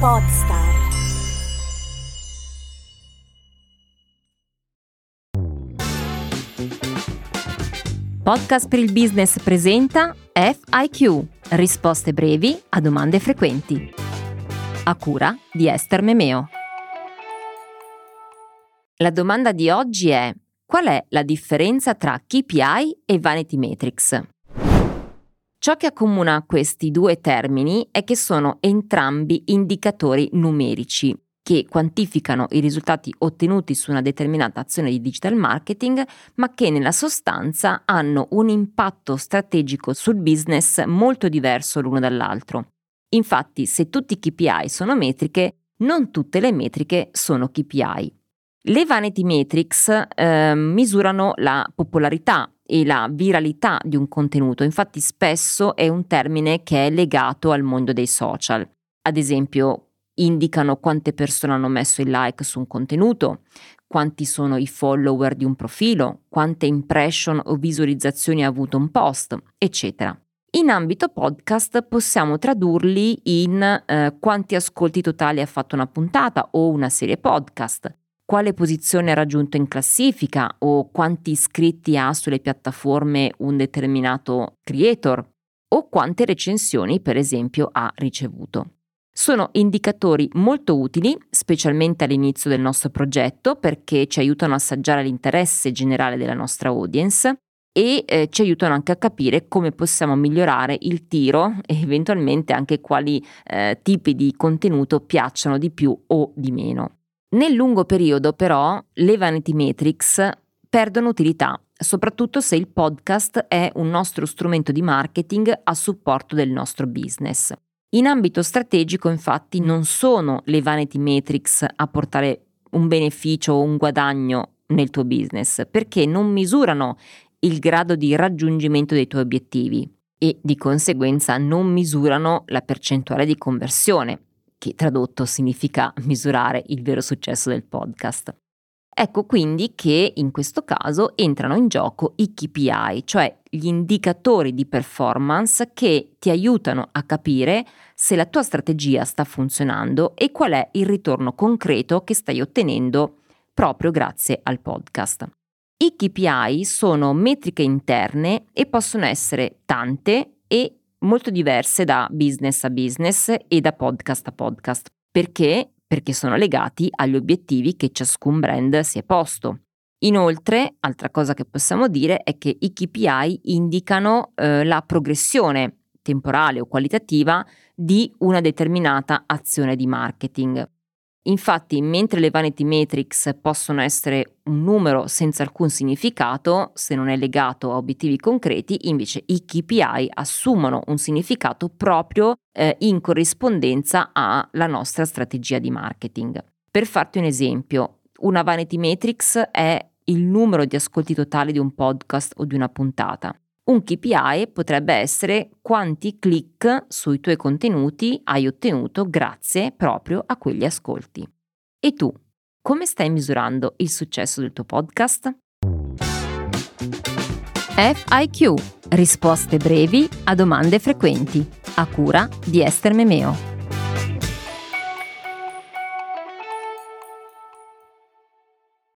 Podstar. Podcast per il business presenta FIQ, risposte brevi a domande frequenti. A cura di Esther Memeo. La domanda di oggi è: qual è la differenza tra KPI e Vanity Metrics? Ciò che accomuna questi due termini è che sono entrambi indicatori numerici che quantificano i risultati ottenuti su una determinata azione di digital marketing, ma che nella sostanza hanno un impatto strategico sul business molto diverso l'uno dall'altro. Infatti, se tutti i KPI sono metriche, non tutte le metriche sono KPI. Le vanity metrics eh, misurano la popolarità e la viralità di un contenuto, infatti spesso è un termine che è legato al mondo dei social. Ad esempio, indicano quante persone hanno messo il like su un contenuto, quanti sono i follower di un profilo, quante impression o visualizzazioni ha avuto un post, eccetera. In ambito podcast possiamo tradurli in eh, quanti ascolti totali ha fatto una puntata o una serie podcast, quale posizione ha raggiunto in classifica o quanti iscritti ha sulle piattaforme un determinato creator o quante recensioni per esempio ha ricevuto. Sono indicatori molto utili, specialmente all'inizio del nostro progetto, perché ci aiutano a assaggiare l'interesse generale della nostra audience e eh, ci aiutano anche a capire come possiamo migliorare il tiro e eventualmente anche quali eh, tipi di contenuto piacciono di più o di meno. Nel lungo periodo però le vanity metrics perdono utilità, soprattutto se il podcast è un nostro strumento di marketing a supporto del nostro business. In ambito strategico infatti non sono le vanity metrics a portare un beneficio o un guadagno nel tuo business, perché non misurano il grado di raggiungimento dei tuoi obiettivi e di conseguenza non misurano la percentuale di conversione, che tradotto significa misurare il vero successo del podcast. Ecco quindi che in questo caso entrano in gioco i KPI, cioè gli indicatori di performance che ti aiutano a capire se la tua strategia sta funzionando e qual è il ritorno concreto che stai ottenendo proprio grazie al podcast. I KPI sono metriche interne e possono essere tante e molto diverse da business a business e da podcast a podcast. Perché? Perché sono legati agli obiettivi che ciascun brand si è posto. Inoltre, altra cosa che possiamo dire è che i KPI indicano eh, la progressione temporale o qualitativa di una determinata azione di marketing. Infatti, mentre le vanity metrics possono essere un numero senza alcun significato, se non è legato a obiettivi concreti, invece i KPI assumono un significato proprio eh, in corrispondenza alla nostra strategia di marketing. Per farti un esempio, una vanity metrics è il numero di ascolti totali di un podcast o di una puntata. Un KPI potrebbe essere quanti click sui tuoi contenuti hai ottenuto grazie proprio a quegli ascolti. E tu, come stai misurando il successo del tuo podcast? FIQ, risposte brevi a domande frequenti, a cura di Esther Memeo.